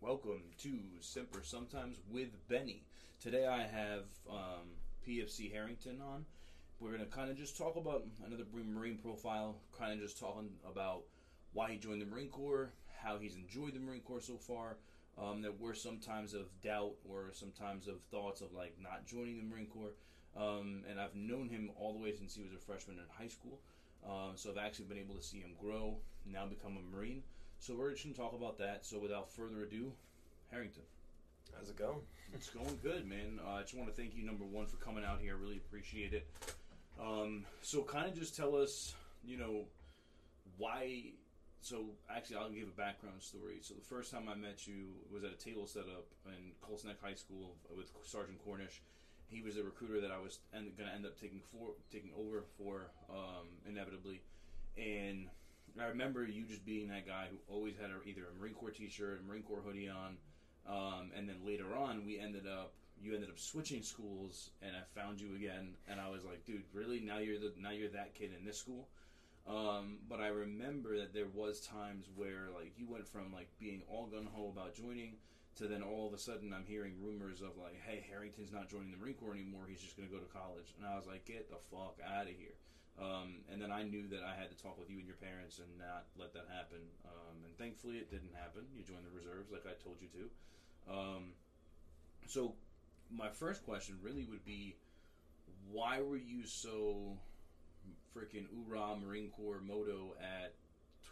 Welcome to Semper Sometimes with Benny. Today I have um, PFC Harrington on. We're going to kind of just talk about another Marine profile, kind of just talking about why he joined the Marine Corps, how he's enjoyed the Marine Corps so far. Um, there were some times of doubt or sometimes of thoughts of like not joining the Marine Corps. Um, and I've known him all the way since he was a freshman in high school. Um, so I've actually been able to see him grow, now become a Marine. So we're just going to talk about that. So without further ado, Harrington. How's it going? It's going good, man. Uh, I just want to thank you, number one, for coming out here. I really appreciate it. Um, so kind of just tell us, you know, why. So actually, I'll give a background story. So the first time I met you was at a table setup in Colts Neck High School with Sergeant Cornish he was the recruiter that I was going to end up taking for taking over for um, inevitably, and I remember you just being that guy who always had a, either a Marine Corps T-shirt, a Marine Corps hoodie on, um, and then later on we ended up you ended up switching schools, and I found you again, and I was like, dude, really? Now you're the now you're that kid in this school. Um, but I remember that there was times where like you went from like being all gun ho about joining to then all of a sudden I'm hearing rumors of like, hey, Harrington's not joining the Marine Corps anymore. He's just going to go to college. And I was like, get the fuck out of here. Um, and then I knew that I had to talk with you and your parents and not let that happen. Um, and thankfully, it didn't happen. You joined the reserves like I told you to. Um, so, my first question really would be why were you so freaking oorah Marine Corps moto at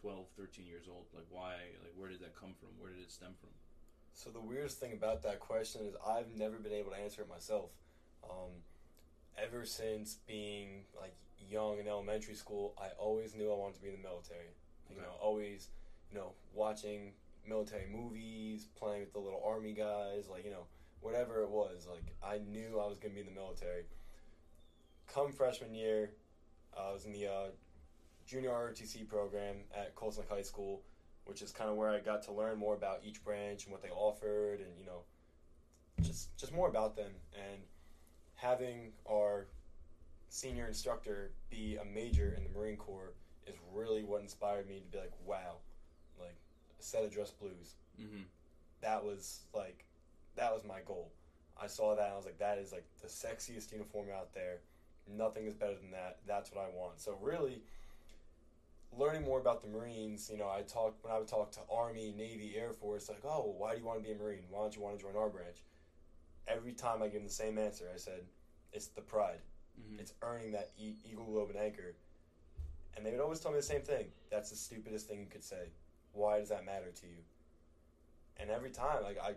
12, 13 years old? Like, why? Like, where did that come from? Where did it stem from? So the weirdest thing about that question is I've never been able to answer it myself. Um, ever since being like young in elementary school, I always knew I wanted to be in the military. You know, always, you know, watching military movies, playing with the little army guys, like you know, whatever it was. Like I knew I was going to be in the military. Come freshman year, I was in the uh, junior ROTC program at Colts Neck High School which is kind of where I got to learn more about each branch and what they offered, and you know, just just more about them. And having our senior instructor be a major in the Marine Corps is really what inspired me to be like, wow, like a set of dress blues. Mm-hmm. That was like, that was my goal. I saw that and I was like, that is like the sexiest uniform out there. Nothing is better than that. That's what I want. So really learning more about the Marines, you know, I talked when I would talk to Army, Navy, Air Force, like, oh, why do you want to be a Marine? Why don't you want to join our branch? Every time I give them the same answer, I said, it's the pride. Mm-hmm. It's earning that e- Eagle Globe and Anchor. And they would always tell me the same thing. That's the stupidest thing you could say. Why does that matter to you? And every time, like I,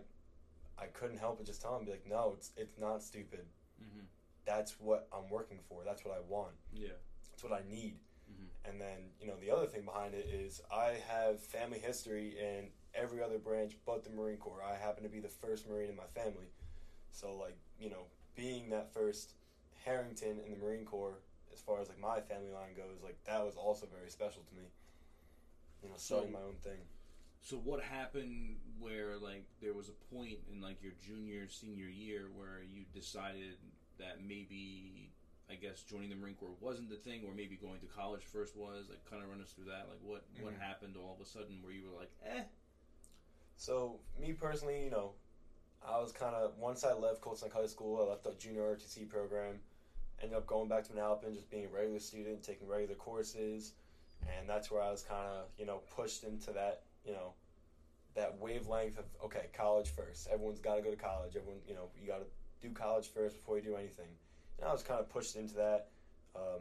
I couldn't help but just tell them, be like, no, it's it's not stupid. Mm-hmm. That's what I'm working for. That's what I want. Yeah. That's what I need. Mm-hmm. And then, you know, the other thing behind it is I have family history in every other branch but the Marine Corps. I happen to be the first Marine in my family. So, like, you know, being that first Harrington in the Marine Corps, as far as like my family line goes, like that was also very special to me. You know, starting so, my own thing. So what happened where like there was a point in like your junior senior year where you decided that maybe I guess joining the Marine Corps wasn't the thing, or maybe going to college first was. Like, kind of run us through that. Like, what mm-hmm. what happened all of a sudden where you were like, eh? So me personally, you know, I was kind of once I left Colts High School, I left the junior ROTC program, ended up going back to Manalapan, just being a regular student, taking regular courses, and that's where I was kind of you know pushed into that you know that wavelength of okay, college first. Everyone's got to go to college. Everyone, you know, you got to do college first before you do anything and I was kind of pushed into that. Um,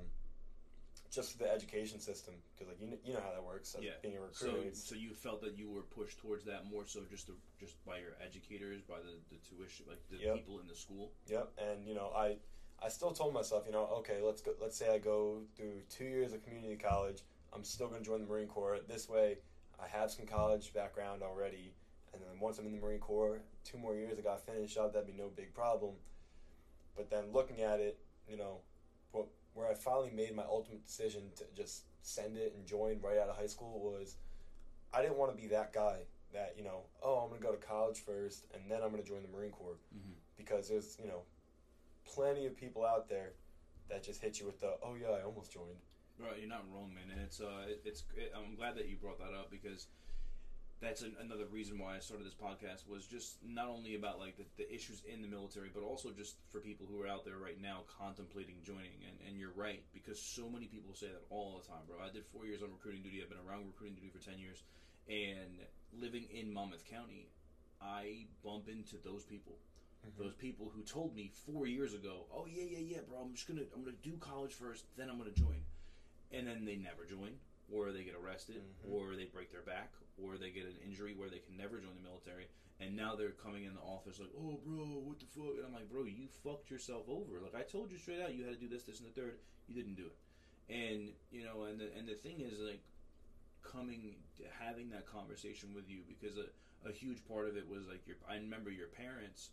just the education system because like you know, you know how that works yeah. being a recruiter. So, so you felt that you were pushed towards that more so just to, just by your educators, by the, the tuition, like the yep. people in the school. Yep, and you know I I still told myself you know okay let's go let's say I go through two years of community college I'm still going to join the Marine Corps this way I have some college background already and then once I'm in the Marine Corps two more years I got finished up that'd be no big problem but then looking at it, you know, what, where I finally made my ultimate decision to just send it and join right out of high school was I didn't want to be that guy that, you know, oh, I'm going to go to college first and then I'm going to join the Marine Corps. Mm-hmm. Because there's, you know, plenty of people out there that just hit you with the, oh, yeah, I almost joined. Right, you're not wrong, man. And it's, uh, it's, it, I'm glad that you brought that up because that's an, another reason why I started this podcast was just not only about like the, the issues in the military, but also just for people who are out there right now contemplating joining. And, and you're right because so many people say that all the time, bro. I did four years on recruiting duty. I've been around recruiting duty for ten years, and living in Monmouth County, I bump into those people. Those people who told me four years ago, "Oh yeah, yeah, yeah, bro. I'm just gonna I'm gonna do college first, then I'm gonna join," and then they never join, or they get arrested, Mhm. or they break their back, or they get an injury where they can never join the military, and now they're coming in the office like, "Oh, bro, what the fuck?" And I'm like, "Bro, you fucked yourself over. Like I told you straight out, you had to do this, this, and the third. You didn't do it." And you know, and the and the thing is like coming having that conversation with you because a, a huge part of it was like your I remember your parents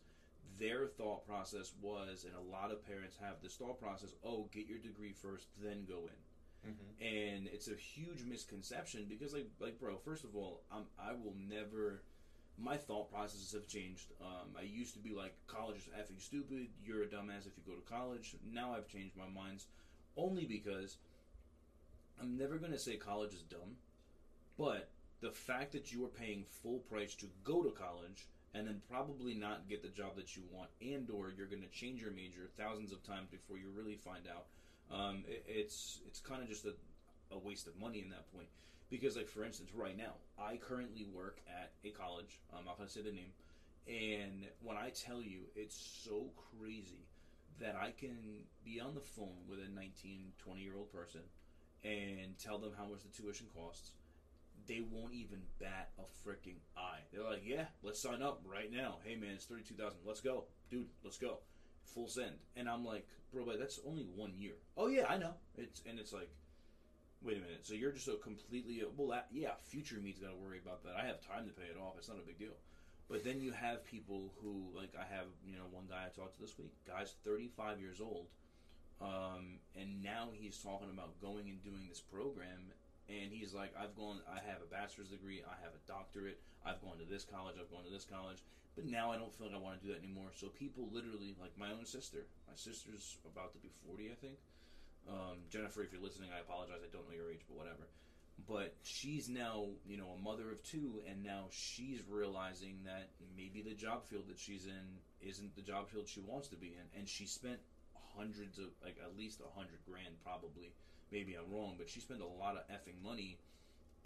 their thought process was and a lot of parents have this thought process oh get your degree first then go in. Mm-hmm. and it's a huge misconception because like like bro first of all I'm, i will never my thought processes have changed. Um, i used to be like college is effing stupid you're a dumbass if you go to college. Now i've changed my minds only because i'm never going to say college is dumb but the fact that you are paying full price to go to college and then probably not get the job that you want and or you're going to change your major thousands of times before you really find out. Um, it, it's it's kind of just a, a waste of money in that point. Because like for instance right now i currently work at a college i'm not going to say the name and when i tell you it's so crazy that i can be on the phone with a 19 20 year old person and tell them how much the tuition costs they won't even bat a freaking eye. They're like yeah let's sign up right now. Hey man it's 32000 let's go. Dude let's go. Full send. And i'm like bro but that's only one year. Oh yeah i know. It's and it's like wait a minute. So you're just a completely well that, yeah future me's got to worry about that. I have time to pay it off. It's not a big deal. But then you have people who like i have you know one guy i talked to this week. Guy's 35 years old. Um, and now he's talking about going and doing this program and he's like i've gone i have a bachelor's degree i have a doctorate i've gone to this college i've gone to this college but now I don't feel like I want to do that anymore. So people literally, like my own sister, my sister's about to be 40, I think. Um, Jennifer, if you're listening, I apologize. I don't know your age, but whatever. But she's now, you know, a mother of two, and now she's realizing that maybe the job field that she's in isn't the job field she wants to be in. And she spent hundreds of, like, at least a hundred grand, probably. Maybe I'm wrong, but she spent a lot of effing money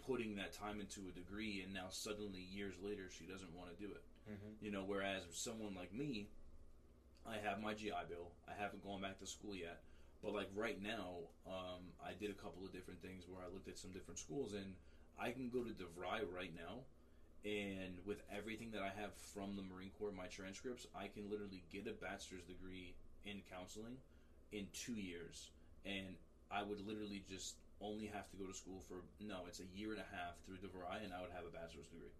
putting that time into a degree, and now suddenly, years later, she doesn't want to do it. Mm-hmm. You know, whereas someone like me, I have my GI Bill. I haven't gone back to school yet, but like right now, um, I did a couple of different things where I looked at some different schools, and I can go to DeVry right now, and with everything that I have from the Marine Corps, my transcripts, I can literally get a bachelor's degree in counseling in two years, and I would literally just only have to go to school for no, it's a year and a half through DeVry, and I would have a bachelor's degree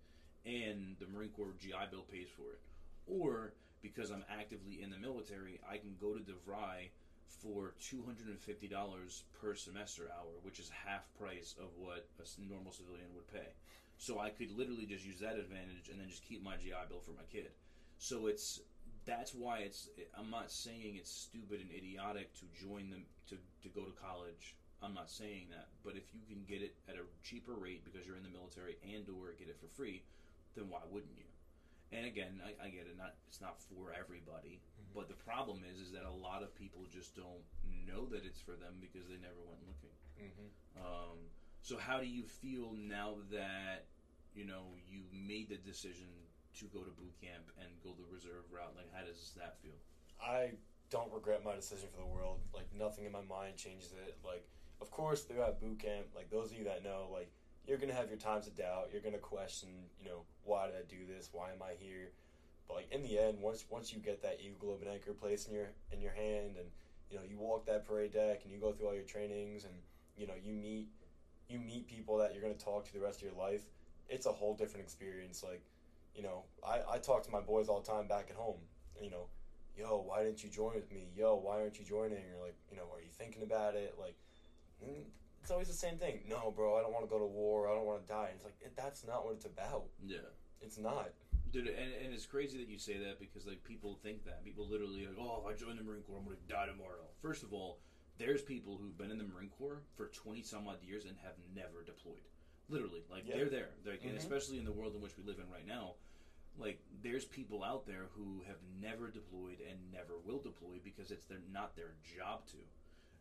and the Marine Corps GI Bill pays for it. Or because I'm actively in the military, I can go to DeVry for $250 per semester hour, which is half price of what a normal civilian would pay. So I could literally just use that advantage and then just keep my GI Bill for my kid. So it's that's why it's I'm not saying it's stupid and idiotic to join them to, to go to college. I'm not saying that, but if you can get it at a cheaper rate because you're in the military and or get it for free, then why wouldn't you? And again, I, I get it. Not it's not for everybody, but the problem is, is that a lot of people just don't know that it's for them because they never went looking. Mm-hmm. Um, so how do you feel now that you know you made the decision to go to boot camp and go the reserve route? Like, how does that feel? I don't regret my decision for the world. Like nothing in my mind changes it. Like of course throughout boot camp, like those of you that know, like you're gonna have your times of doubt. You're gonna question, you know, why did I do this? Why am I here? But like in the end, once once you get that Eagle Globe and Anchor placed in your in your hand, and you know you walk that parade deck, and you go through all your trainings, and you know you meet you meet people that you're gonna talk to the rest of your life. It's a whole different experience. Like you know, I I talk to my boys all the time back at home. You know, yo, why didn't you join with me? Yo, why aren't you joining? Or like, you know, are you thinking about it? Like, mm, it's always the same thing. No, bro, I don't want to go to war. I don't want to die. And it's like it, that's not what it's about. Yeah. It's not. Dude, and, and it's crazy that you say that because like people think that people literally like, oh, if I join the Marine Corps, I'm gonna die tomorrow. First of all, there's people who've been in the Marine Corps for twenty some odd years and have never deployed. Literally, like Yeah. they're there. Like, and Mhm. especially in the world in which we live in right now, like there's people out there who have never deployed and never will deploy because it's their not their job to.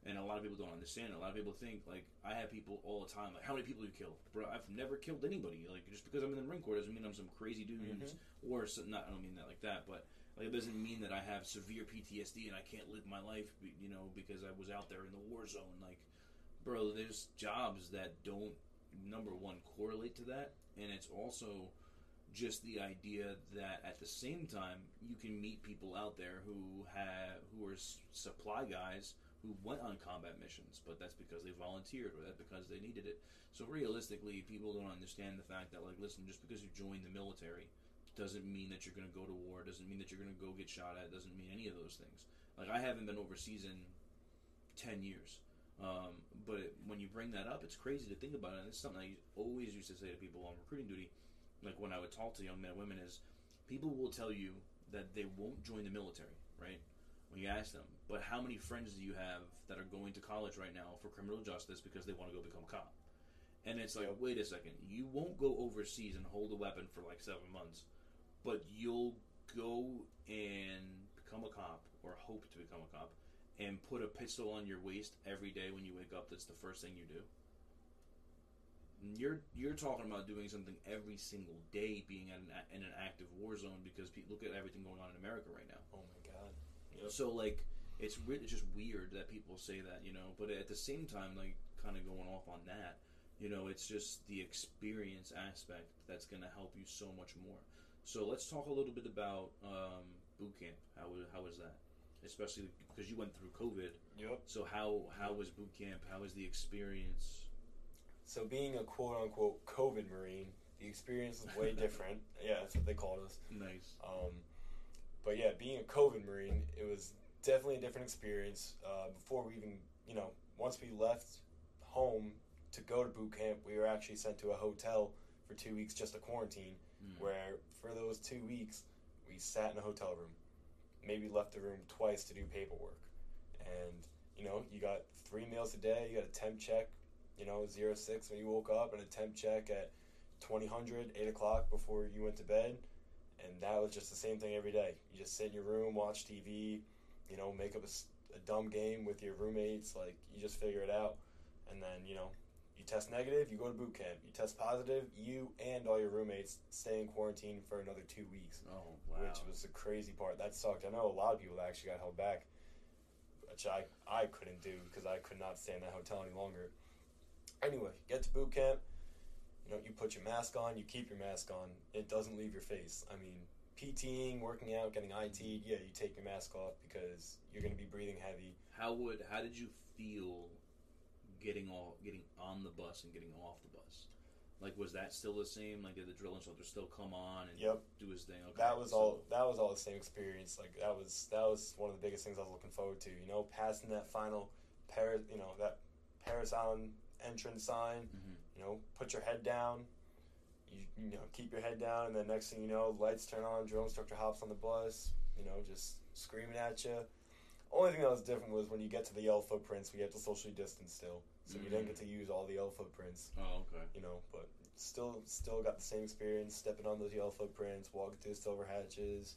And a lot of people don't understand. it. A lot of people think like I have people all the time like how many people you kill, bro? I've never killed anybody. Like just because I'm in the Marine Corps doesn't mean I'm some crazy dude. Mhm. Or so, not I don't mean that like that, but like it doesn't mean that I have severe PTSD and I can't live my life, you know, because I was out there in the war zone. Like, bro, there's jobs that don't number one correlate to that, and it's also just the idea that at the same time you can meet people out there who have who are s- supply guys who went on combat missions, but that's because they volunteered or that because they needed it. So realistically, people don't understand the fact that like, listen, just because you joined the military doesn't mean that you're going to go to war. Doesn't mean that you're going to go get shot at. Doesn't mean any of those things. Like I haven't been overseas in ten years. Um, but when you bring that up, it's crazy to think about it. And it's something I always used to say to people on recruiting duty, like when I would talk to young men and women, is people will tell you that they won't join the military, right? When you ask them, but how many friends do you have that are going to college right now for criminal justice because they want to go become a cop? And it's like, wait a second, you won't go overseas and hold a weapon for like seven months, but you'll go and become a cop or hope to become a cop and put a pistol on your waist every day when you wake up. That's the first thing you do. You're you're talking about doing something every single day, being at an, in an active war zone because pe- look at everything going on in America right now. Oh my god. Yep. So like it's re- it's just weird that people say that, you know. But at the same time, like kind of going off on that, you know, it's just the experience aspect that's going to help you so much more. So let's talk a little bit about um, boot camp. How how was that? Especially because you went through COVID. Yep. So how how was boot camp? How was the experience? So being a quote unquote COVID Marine, the experience was way different. Yeah, that's what they called us. Nice. Um, but yeah, being a COVID Marine, it was definitely a different experience. Uh, before we even, you know, once we left home to go to boot camp, we were actually sent to a hotel for two weeks just to quarantine. Mm. Where for those two weeks, we sat in a hotel room, maybe left the room twice to do paperwork, and you know, you got three meals a day. You got a temp check, you know, zero six when you woke up, and a temp check at 2000, 8 o'clock before you went to bed and that was just the same thing every day. You just sit in your room, watch TV, you know, make up a dumb game with your roommates. Like you just figure it out, and then you know, you test negative, you go to boot camp. You test positive, you and all your roommates stay in quarantine for another two weeks, Oh wow. which was the crazy part. That sucked. I know a lot of people actually got held back, which I I couldn't do because I could not stay in that hotel any longer. Anyway, get to boot camp. You know, you put your mask on, you keep your mask on. It doesn't leave your face. I mean, PTing, working out, getting IT, mm-hmm. yeah, you take your mask off because you're going to be breathing heavy. How would how did you feel getting all getting on the bus and getting off the bus? Like was that still the same? Like did the drill instructor still come on and Yep. do his thing? Okay. That was so- all. That was all the same experience. Like that was that was one of the biggest things I was looking forward to. You know, passing that final Parris, you know, that Parris Island entrance sign. Mhm. You know, put your head down. You, you know, keep your head down, and then next thing you know, lights turn on. Drill instructor hops on the bus. You know, just screaming at you. Only thing that was different was when you get to the yellow footprints, we have to socially distance still, so we didn't get to use all the yellow footprints. Oh, okay. You know, but still, still got the same experience stepping on those yellow footprints, walking through the silver hatches,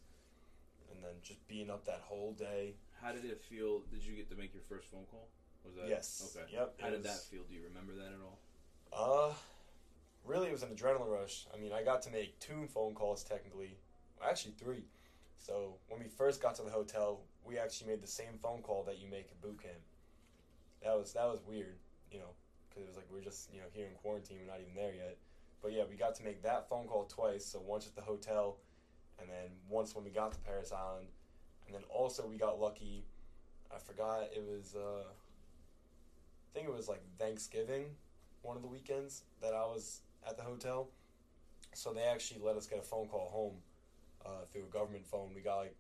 and then just being up that whole day. How did it feel? Did you get to make your first phone call? Was that yes. Okay. Yep. How did was- that feel? Do you remember that at all? Uh, really, it was an adrenaline rush. I mean, I got to make two phone calls technically, actually three. So when we first got to the hotel, we actually made the same phone call that you make at boot camp. That was that was weird, you know, because it was like we're just you know here in quarantine, we're not even there yet. But yeah, we got to make that phone call twice. So once at the hotel, and then once when we got to Parris Island, and then also we got lucky. I forgot it was. Uh, I think it was like Thanksgiving one of the weekends that I was at the hotel. So they actually let us get a phone call home uh, through a government phone. We got like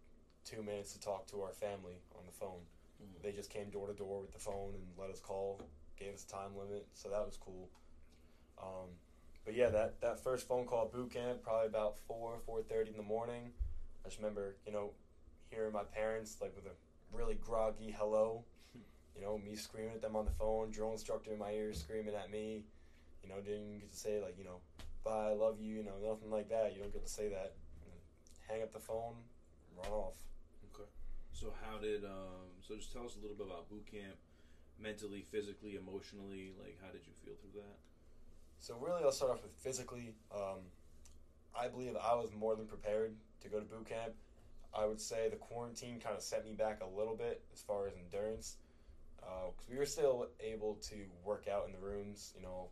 two minutes to talk to our family on the phone. Mhm. They just came door to door with the phone and let us call, gave us a time limit, so that was cool. Um, but yeah, that, that first phone call boot camp, probably about four four thirty in the morning. I just remember, you know, hearing my parents like with a really groggy hello, you know, me screaming at them on the phone, drill instructor in my ear screaming at me, You know, didn't get to say like you know, bye, I love you. You know, nothing like that. You don't get to say that. Hang up the phone, run off. Okay. So how did um? So just tell us a little bit about boot camp, mentally, physically, emotionally. Like, how did you feel through that? So really, I'll start off with physically. Um, I believe I was more than prepared to go to boot camp. I would say the quarantine kind of set me back a little bit as far as endurance, because we were still able to work out in the rooms. You know,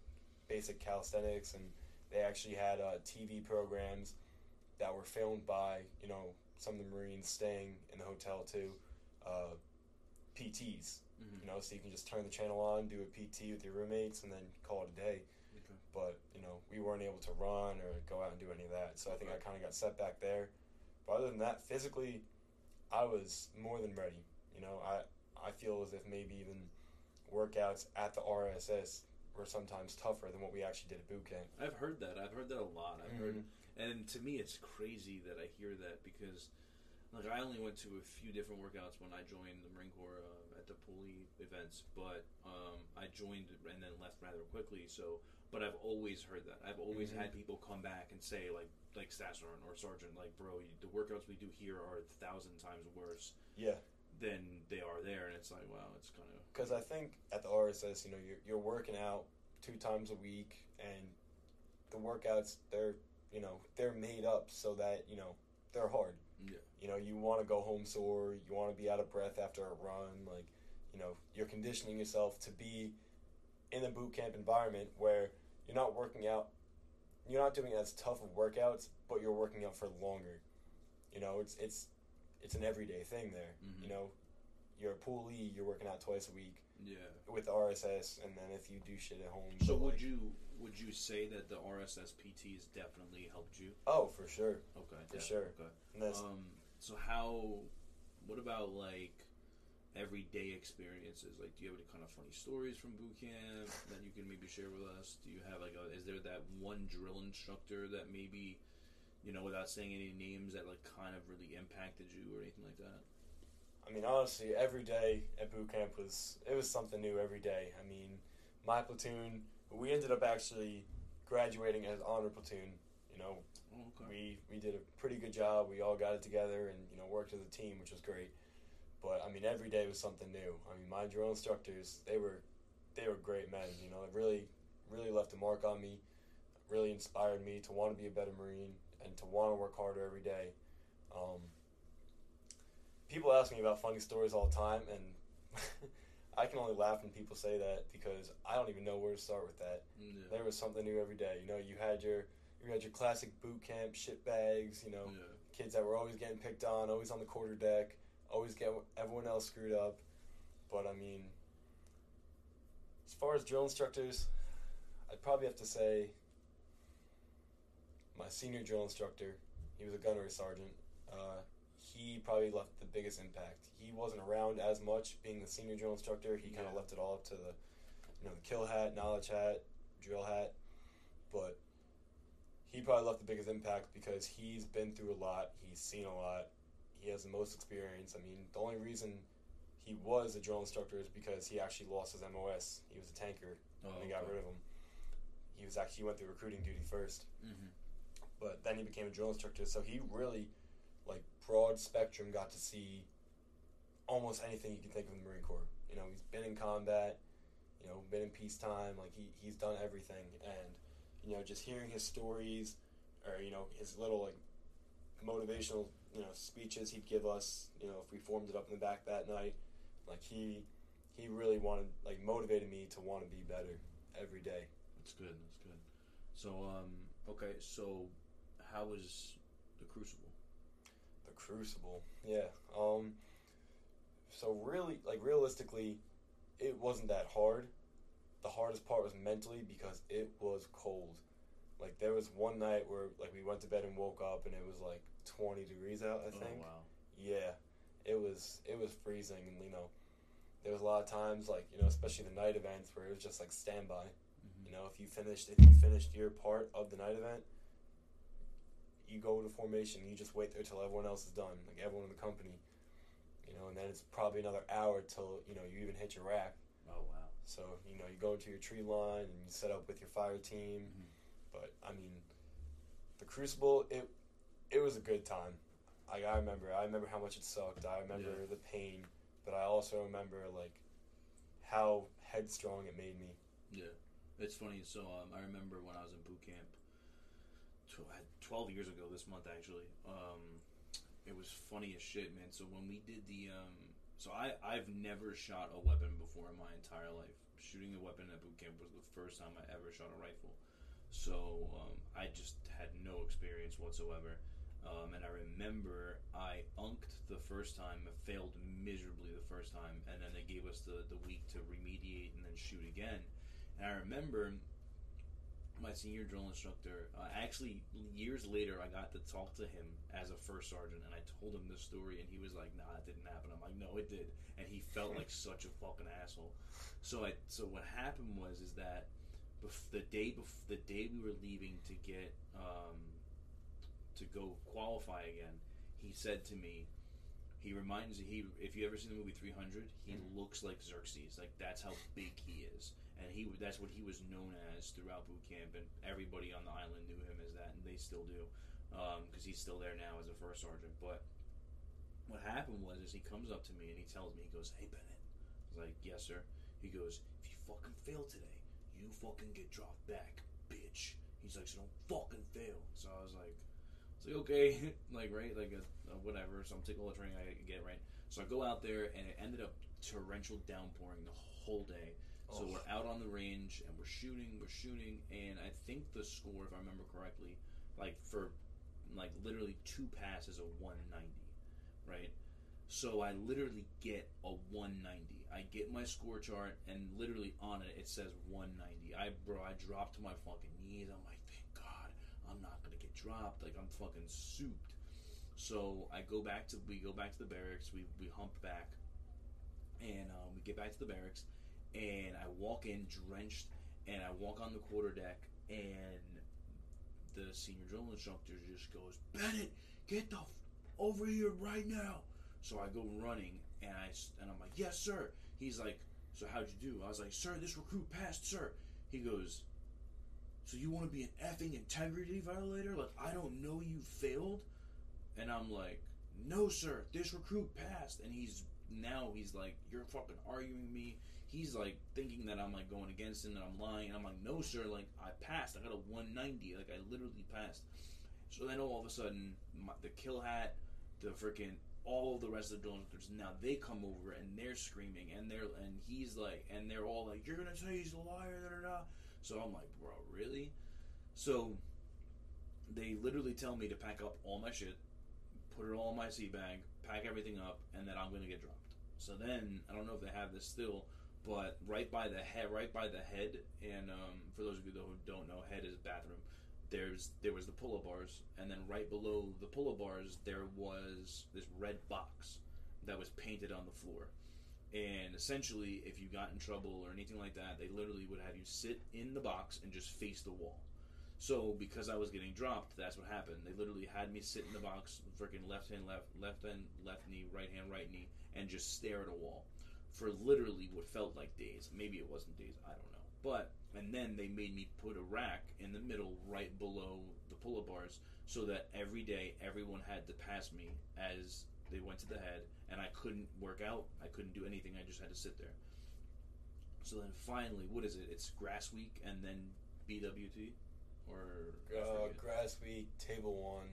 basic calisthenics, and they actually had uh, TV programs that were filmed by you know some of the Marines staying in the hotel too. Uh, PTs, Mm-hmm. you know, so you can just turn the channel on, do a PT with your roommates, and then call it a day. Okay. But you know, we weren't able to run or go out and do any of that. So I think I kind of got set back there. But other than that, physically, I was more than ready. You know, I I feel as if maybe even workouts at the RSS were sometimes tougher than what we actually did at boot camp. I've heard that. I've heard that a lot. I've heard, Mhm. and to me, it's crazy that I hear that because, like, I only went to a few different workouts when I joined the Marine Corps uh, the poolee events, but um, I joined and then left rather quickly. So, but I've always heard that. I've always Mhm. had people come back and say, like, like Sergeant or Sergeant, like, bro, you, the workouts we do here are a thousand times worse Yeah, than they are there, and it's like, wow, it's kind of because I think at the RSS, you know, you're you're working out two times a week, and the workouts they're you know they're made up so that you know they're hard. yeah, You know, you want to go home sore. You want to be out of breath after a run. Like, you know, you're conditioning yourself to be in a boot camp environment where you're not working out. You're not doing as tough of workouts, but you're working out for longer. You know, it's it's it's an everyday thing there. Mhm. You know, you're a poolee You're working out twice a week yeah. with RSS, and then if you do shit at home. So would like- you would you say that the RSS pt has definitely helped you? Oh, for sure. Okay, For yeah, sure. Okay. Um, so how? What about like everyday experiences? Like, do you have any kind of funny stories from boot camp that you can maybe share with us? Do you have like a? Is there that one drill instructor that maybe, you know, without saying any names, that like kind of really impacted you or anything like that? I mean, honestly, every day at boot camp was it was something new every day. I mean, my platoon, we ended up actually graduating as honor platoon. You know, Oh, okay. we we did a pretty good job. We all got it together and you know worked as a team, which was great. But I mean, every day was something new. I mean, my drill instructors, they were they were great men. You know, it really really left a mark on me. Really inspired me to want to be a better Marine and to want to work harder every day. Um, people ask me about funny stories all the time, and I can only laugh when people say that because I don't even know where to start with that. Yeah. There was something new every day. You know, you had your you had your classic boot camp shit bags. You know, yeah. kids that were always getting picked on, always on the quarter deck, always get everyone else screwed up. But I mean, as far as drill instructors, I'd probably have to say my senior drill instructor. He was a gunnery sergeant. Uh, he probably left the biggest impact. He wasn't around as much being the senior drill instructor. He kind of left it all up to the, you know, the kill hat, knowledge hat, drill hat. But he probably left the biggest impact because he's been through a lot. He's seen a lot. He has the most experience. I mean, the only reason he was a drill instructor is because he actually lost his MOS. He was a tanker Oh, and they got rid of him. He was actually went through recruiting duty first, Mhm. but then he became a drill instructor. So he really, like, broad spectrum, got to see almost anything you can think of in the Marine Corps. You know, he's been in combat, you know, been in peacetime. Like he he's done everything, and you know, just hearing his stories, or you know, his little like motivational you know speeches he'd give us. You know, if we formed it up in the back that night, like he he really wanted like motivated me to want to be better every day. That's good. That's good. So, um, okay. So, how was the Crucible? The Crucible, yeah. Um, so really, like realistically, it wasn't that hard. The hardest part was mentally because it was cold. Like there was one night where like we went to bed and woke up and it was like twenty degrees out. I think. Oh wow. Yeah, it was it was freezing, and you know, there was a lot of times like you know, especially the night events where it was just like standby. Mhm. You know, if you finished if you finished your part of the night event, you go to formation. You just wait there till everyone else is done, like everyone in the company. You know, and then it's probably another hour till you know you even hit your rack. Oh wow. So you know you go into your tree line and you set up with your fire team. Mhm. But I mean, the Crucible it it was a good time. I, I remember I remember how much it sucked. I remember Yeah. the pain, but I also remember like how headstrong it made me. Yeah, it's funny. So um, I remember when I was in boot camp, twelve years ago this month actually. Um, it was funny as shit, man. So when we did the, um, so I I've never shot a weapon before in my entire life. Shooting a weapon at boot camp was the first time I ever shot a rifle. So um, I just had no experience whatsoever. Um, and I remember I unked the first time, failed miserably the first time, and then they gave us the, the week to remediate and then shoot again. And I remember my senior drill instructor, uh, actually, years later, I got to talk to him as a first sergeant, and I told him this story, and he was like, nah, it didn't happen. I'm like, no, it did. And he felt like such a fucking asshole. So I, so what happened was, is that bef- the day bef- the day we were leaving to get, um, go qualify again, he said to me, he reminds me he if you ever seen the movie 300, he Mhm. looks like Xerxes. Like that's how big he is, and he that's what he was known as throughout boot camp, and everybody on the island knew him as that, and they still do, because he's still there now as a first sergeant. But what happened was, is he comes up to me and he tells me, he goes, "Hey Bennett," I was like, "Yes, sir." He goes, "If you fucking fail today, you fucking get dropped back, bitch." He's like, "So don't fucking fail." So I was like. It's like okay, like right, like a, a whatever. So I'm taking all the training I get, right? So I go out there, and it ended up torrential downpouring the whole day. So Oh. we're out on the range, and we're shooting, we're shooting, and I think the score, if I remember correctly, like for like literally two passes, a 190, right? So I literally get a 190. I get my score chart, and literally on it it says 190. I bro, I dropped to my fucking knees. I'm like, thank God, I'm not gonna get dropped. Like I'm fucking souped. So I go back to we go back to the barracks. We we hump back, and um, we get back to the barracks, and I walk in drenched, and I walk on the quarter deck, and the senior drill instructor just goes, Bennett, get the f- over here right now. So I go running, and I and I'm like, yes, sir. He's like, so how'd you do? I was like, sir, this recruit passed, sir. He goes, so you want to be an effing integrity violator? Like I don't know you failed, and I'm like, no, sir, this recruit passed, and he's now he's like, you're fucking arguing me. He's like thinking that I'm like going against him, that I'm lying. And I'm like, no, sir, like I passed. I got a 190. Like I literally passed. So then all of a sudden, my, the kill hat, the freaking all the rest of the instructors now they come over and they're screaming and they're and he's like and they're all like you're gonna say he's a liar da da da so i'm like bro really? So they literally tell me to pack up all my shit put it all in my sea bag pack everything up and then i'm gonna get dropped. So then i don't know if they have this still but right by the head right by the head and um, for those of you who don't know head is bathroom. There's there was the pull-up bars and then right below the pull-up bars there was this red box that was painted on the floor and essentially if you got in trouble or anything like that they literally would have you sit in the box and just face the wall. So because i was getting dropped that's what happened. They literally had me sit in the box freaking left hand left left hand left knee right hand right knee and just stare at a wall for literally what felt like days. Maybe it wasn't days i don't know. But and then they made me put a rack in the middle right below the pull-up bars so that every day everyone had to pass me as they went to the head and i couldn't work out i couldn't do anything i just had to sit there so then finally what is it it's grass week and then bwt or Uh, grass week, table one,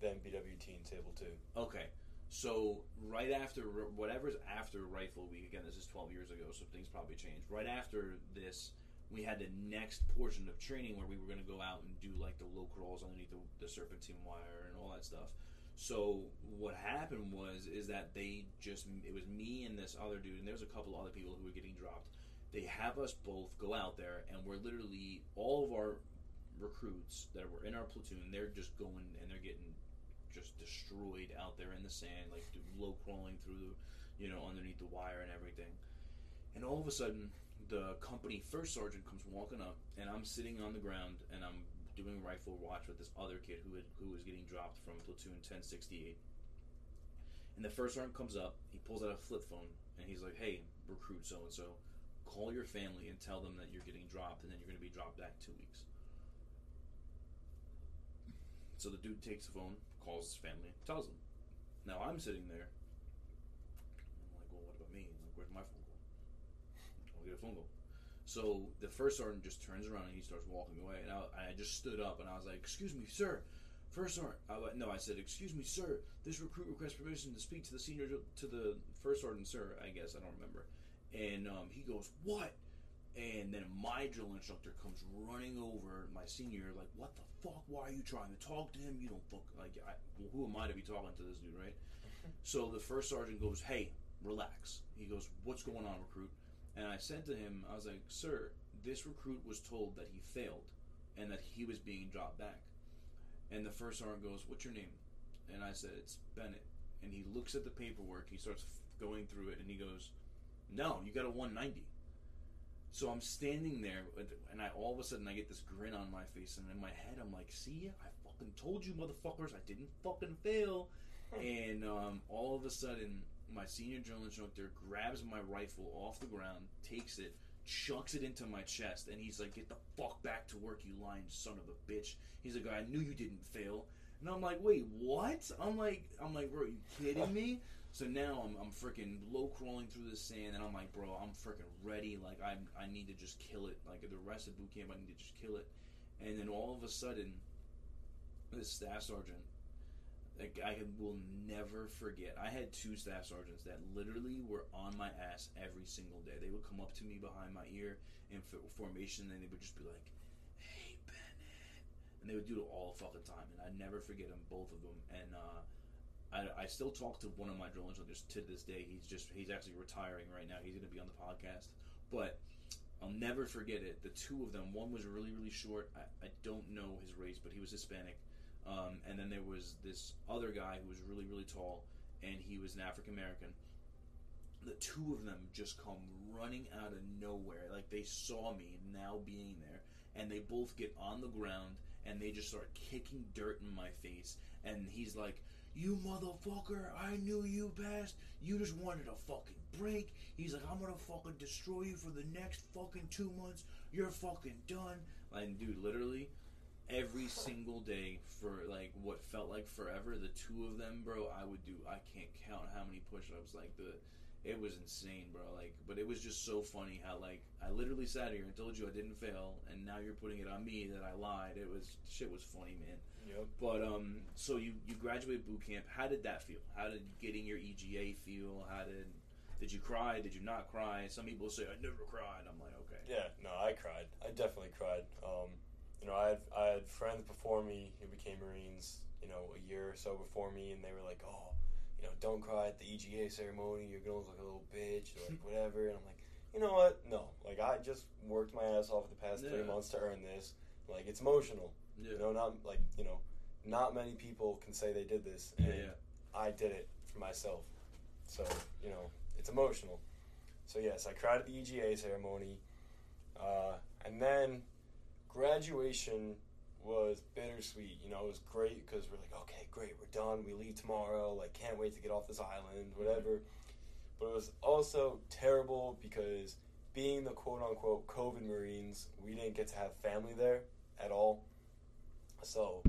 then BWT and table two. Okay. So right after whatever's after rifle week again, this is twelve years ago, so things probably changed. Right after this, we had the next portion of training where we were going to go out and do like the low crawls underneath the, the serpentine wire and all that stuff. So what happened was is that they just it was me and this other dude, and there was a couple other people who were getting dropped. They have us both go out there, and we're literally all of our recruits that were in our platoon. They're just going and they're getting just destroyed out there in the sand, like low crawling through you know, underneath the wire and everything. And all of a sudden, the company first sergeant comes walking up, and I'm sitting on the ground, and I'm doing rifle watch with this other kid who had, who was getting dropped from platoon 1068. And the first sergeant comes up, he pulls out a flip phone, and he's like, "Hey, recruit so and so, call your family and tell them that you're getting dropped and then you're going to be dropped back two weeks. So the dude takes the phone, calls his family, tells them. Now I'm sitting there. I'm like, well, what about me? Like, where's my phone call? I'll get a phone call. So the first sergeant just turns around and he starts walking away, and I, I just stood up and I was like, "Excuse me, sir." First sergeant, I, went- no, I said, "Excuse me, sir. This recruit requests permission to speak to the senior to the first sergeant, sir." I guess I don't remember. And um, he goes, "What?" And then my drill instructor comes running over my senior, like, "What the fuck? Why are you trying to talk to him? You don't fuck like I, well, who am I to be talking to this dude, right?" so the first sergeant goes, "Hey, relax." He goes, "What's going on, recruit?" And I said to him, I was like, Sir, this recruit was told that he failed and that he was being dropped back. And the first sergeant goes, What's your name? And I said, It's Bennett. And he looks at the paperwork, he starts f- going through it, and he goes, No, you got a 190. So I'm standing there, and I all of a sudden I get this grin on my face, and in my head I'm like, "See, I fucking told you, motherfuckers, I didn't fucking fail." and um, all of a sudden, my senior drill instructor grabs my rifle off the ground, takes it, chucks it into my chest, and he's like, "Get the fuck back to work, you lying son of a bitch." He's like, "I knew you didn't fail," and I'm like, "Wait, what?" I'm like, "I'm like, bro, you kidding me?" So now I'm, I'm freaking low crawling through the sand, and I'm like, bro, I'm freaking ready. Like I I need to just kill it. Like the rest of boot camp, I need to just kill it. And then all of a sudden, this staff sergeant, I will never forget. I had two staff sergeants that literally were on my ass every single day. They would come up to me behind my ear in formation, and they would just be like, "Hey, Bennett," and they would do it all fucking time. And I never forget them, both of them. And uh, I, I still talk to one of my drill instructors to this day. He's just he's actually retiring right now. He's going to be on the podcast, but I'll never forget it. The two of them. One was really really short. I, I don't know his race, but he was Hispanic. Um, and then there was this other guy who was really really tall, and he was an African American. The two of them just come running out of nowhere, like they saw me now being there, and they both get on the ground and they just start kicking dirt in my face. And he's like, you motherfucker, I knew you best. You just wanted a fucking break. He's like, I'm gonna fucking destroy you for the next fucking two months. You're fucking done. And dude, literally, every single day for like what felt like forever, the two of them, bro, I would do. I can't count how many push-ups. Like the, it was insane, bro. Like, but it was just so funny how like I literally sat here and told you I didn't fail, and now you're putting it on me that I lied. It was shit was funny, man. Yep. But um, so you you graduate boot camp. How did that feel? How did getting your EGA feel? How did did you cry? Did you not cry? Some people say I never cried. I'm like, okay. Yeah, no, I cried. I definitely cried. Um, you know, I had I had friends before me who became Marines. You know, a year or so before me, and they were like, "Oh, you know, don't cry at the EGA ceremony. You're gonna look like a little bitch, or like whatever." And I'm like, you know what? No, like I just worked my ass off the past three months to earn this. Like it's emotional. Yeah. You know, not like you know, not many people can say they did this, and Yeah, yeah. I did it for myself. So you know, it's emotional. So yes, I cried at the EGA ceremony, uh, and then graduation was bittersweet. You know, it was great because we're like, okay, great, we're done. We leave tomorrow. Like, can't wait to get off this island, mm-hmm. whatever. But it was also terrible because being the quote unquote COVID Marines, we didn't get to have family there at all. So,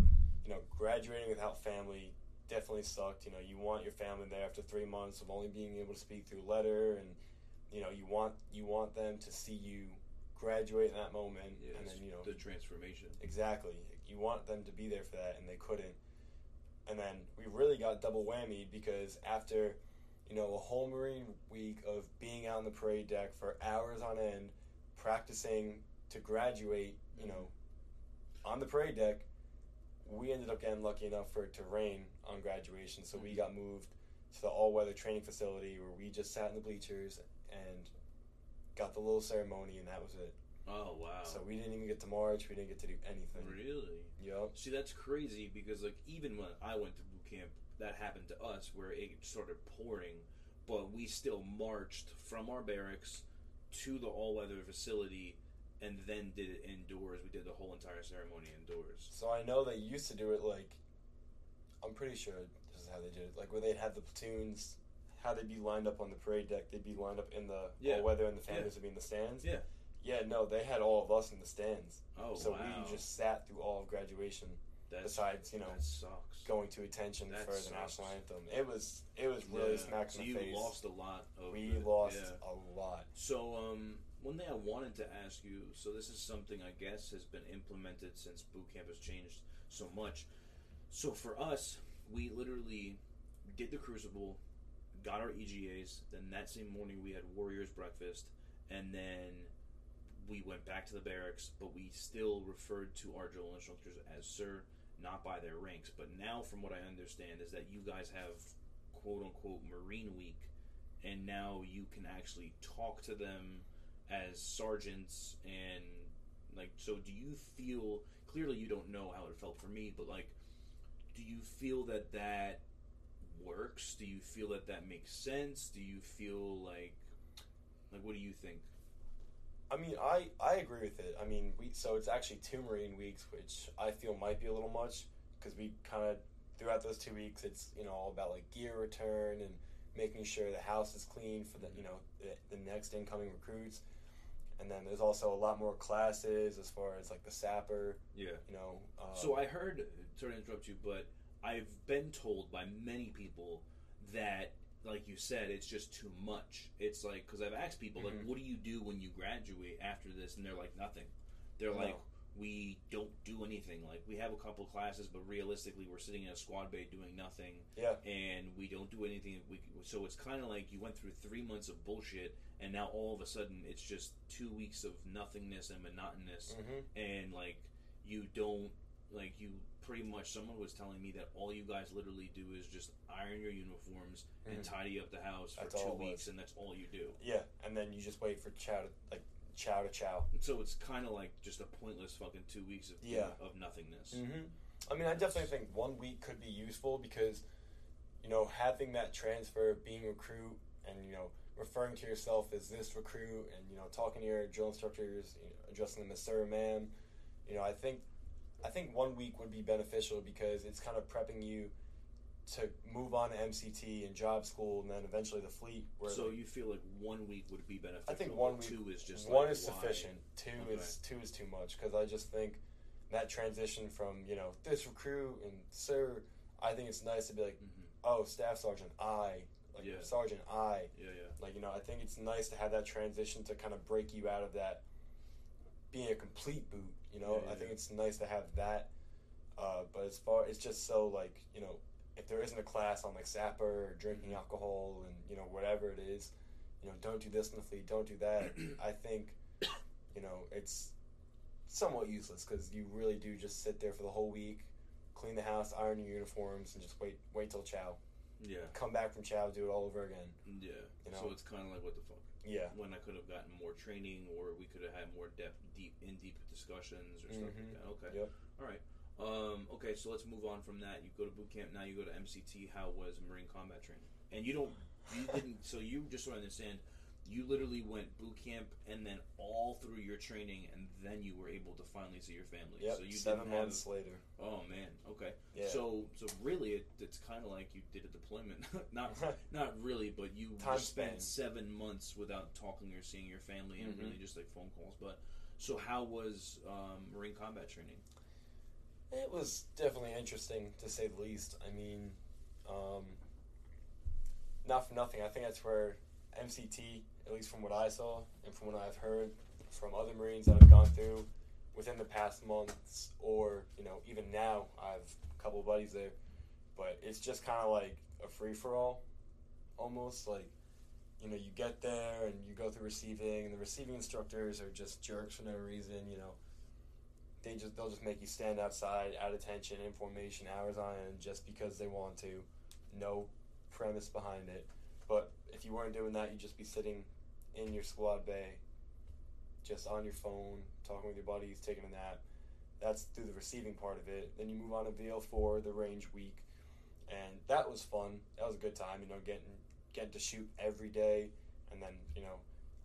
you know, graduating without family definitely sucked. You know, you want your family there after three months of only being able to speak through letter, and you know, you want you want them to see you graduate in that moment, Yeah, and then you know the transformation. exactly you want them to be there for that, and they couldn't. And then we really got double whammy because after you know a whole Marine week of being out on the parade deck for hours on end, practicing to graduate, you know, on the parade deck, we ended up getting lucky enough for it to rain on graduation, so we Mhm. got moved to the all-weather training facility where we just sat in the bleachers and got the little ceremony, and that was it. Oh wow. So we didn't even get to march. We didn't get to do anything. really. Yup. See, that's crazy because like even when I went to boot camp, that happened to us where it started pouring, but we still marched from our barracks to the all-weather facility, and then did it indoors. We did the whole entire ceremony indoors. So I know they used to do it like. I'm pretty sure this is how they did it. Like where they'd have the platoons how they'd be lined up on the parade deck. They'd be lined up in the Yeah. all weather, and the Yeah. would be in the stands. Yeah. Yeah, no, they had all of us in the stands. Oh so wow. we just sat through all of graduation. That's, besides, you know, going to attention That for the sucks. national anthem. It was it was really Yeah. smack So in you the face. lost a lot. We it. lost Yeah. a lot. So, um, one thing I wanted to ask you. So, this is something I guess has been implemented since boot camp has changed so much. So, for us, we literally did the crucible, got our EGAs. Then that same morning, we had Warriors breakfast, and then we went back to the barracks. But we still referred to our drill instructors as sir, not by their ranks. But now, from what I understand, is that you guys have quote unquote Marine Week and now you can actually talk to them as sergeants and like so do you feel clearly you don't know how it felt for me but like do you feel that that works do you feel that that makes sense do you feel like like what do you think I mean, I, I agree with it. I mean, we so it's actually two Marine weeks, which I feel might be a little much because we kind of throughout those two weeks, it's you know all about like gear return and making sure the house is clean for the you know the, the next incoming recruits. And then there's also a lot more classes as far as like the SAPR, yeah you know. Uh, So I heard, sorry to interrupt you, but I've been told by many people that, like you said, it's just too much. It's like because I've asked people, like, Mhm. what do you do when you graduate after this? And they're like, nothing. They're like, we don't do anything. Like we have a couple classes, but realistically, we're sitting in a squad bay doing nothing, yeah, and we don't do anything. We so it's kind of like you went through three months of bullshit, and now all of a sudden it's just two weeks of nothingness and monotonous hmm and like you don't like you pretty much someone was telling me that all you guys literally do is just iron your uniforms and Mhm. tidy up the house for That's two weeks and that's all you do yeah. And then you just wait for chow to like chow to chow. so it's kind of like just a pointless fucking two weeks of Yeah. of nothingness hmm I mean, I definitely think one week could be useful because, you know, having that transfer, being a recruit, and you know, referring to yourself as this recruit, and you know, talking to your drill instructors, you know, addressing them as sir, ma'am. You know, I think, I think one week would be beneficial because it's kind of prepping you to move on to MCT and job school, and then eventually the fleet. Where so you feel like one week would be beneficial I think one week- two is just one like, is why? sufficient. Two is two is too much because I just think that transition from you know this recruit and sir, I think it's nice to be like, Mhm. oh, staff sergeant, I like Yeah. sergeant, I yeah yeah like you know I think it's nice to have that transition to kind of break you out of that being a complete boot. You know, Yeah, I think it's nice to have that. Uh, but as far it's just so like you know if there isn't a class on like SAPR or drinking Mhm. alcohol and you know whatever it is, you know don't do this in the fleet, don't do that. I think you know it's somewhat useless because you really do just sit there for the whole week, clean the house, iron your uniforms, and just wait wait till chow. yeah Come back from chow, do it all over again. yeah You know? so it's kind of like what the fuck Yeah. when I could have gotten more training or we could have had more depth deep in deep discussions or stuff Mhm. like that okay Yep. All right. Um, okay, so let's move on from that. You go to boot camp now. You go to MCT. How was Marine combat training? And you don't, you didn't. So you just so I understand, you literally went boot camp and then all through your training, and then you were able to finally see your family. Yep. So you Seven didn't have- months later. Oh man. Okay. Yeah. So so really, it, it's kind of like you did a deployment. not not really, but you Time spent seven months without talking or seeing your family, and Mhm. really just like phone calls. But so how was um, Marine combat training? It was definitely interesting to say the least. I mean, um, not for nothing. I think that's where MCT, at least from what I saw and from what I've heard from other Marines that I've gone through within the past months, or you know, even now, I have a couple buddies there. But it's just kind of like a free for all, almost like. You know, you get there and you go through receiving, and the receiving instructors are just jerks for no reason. You know, they just they'll just make you stand outside at attention in formation hours on end just because they want to no premise behind it but if you weren't doing that you'd just be sitting in your squad bay just on your phone talking with your buddies taking a nap that's through the receiving part of it then you move on to VL4 the range week and that was fun that was a good time you know getting getting to shoot every day and then you know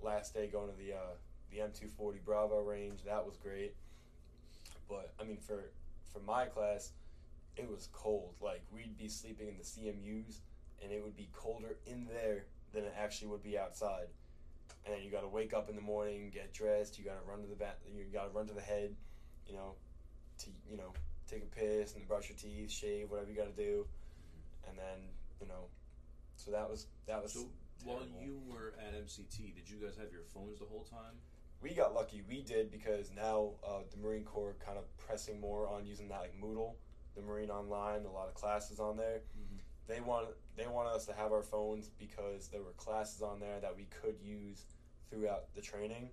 last day going to the uh, the M240 Bravo range that was great but I mean, for for my class, it was cold. Like we'd be sleeping in the CMUs and it would be colder in there than it actually would be outside. And then you got to wake up in the morning, get dressed. You got to run to the bath. You got to run to the head, you know, to you know take a piss and brush your teeth, shave, whatever you got to do, and then you know. So that was that was. So while you were at MCT, did you guys have your phones the whole time? we got lucky. We did because now uh, the Marine Corps kind of pressing more on using that like Moodle, the Marine Online, a lot of classes on there. Mm-hmm. They want they wanted us to have our phones because there were classes on there that we could use throughout the training.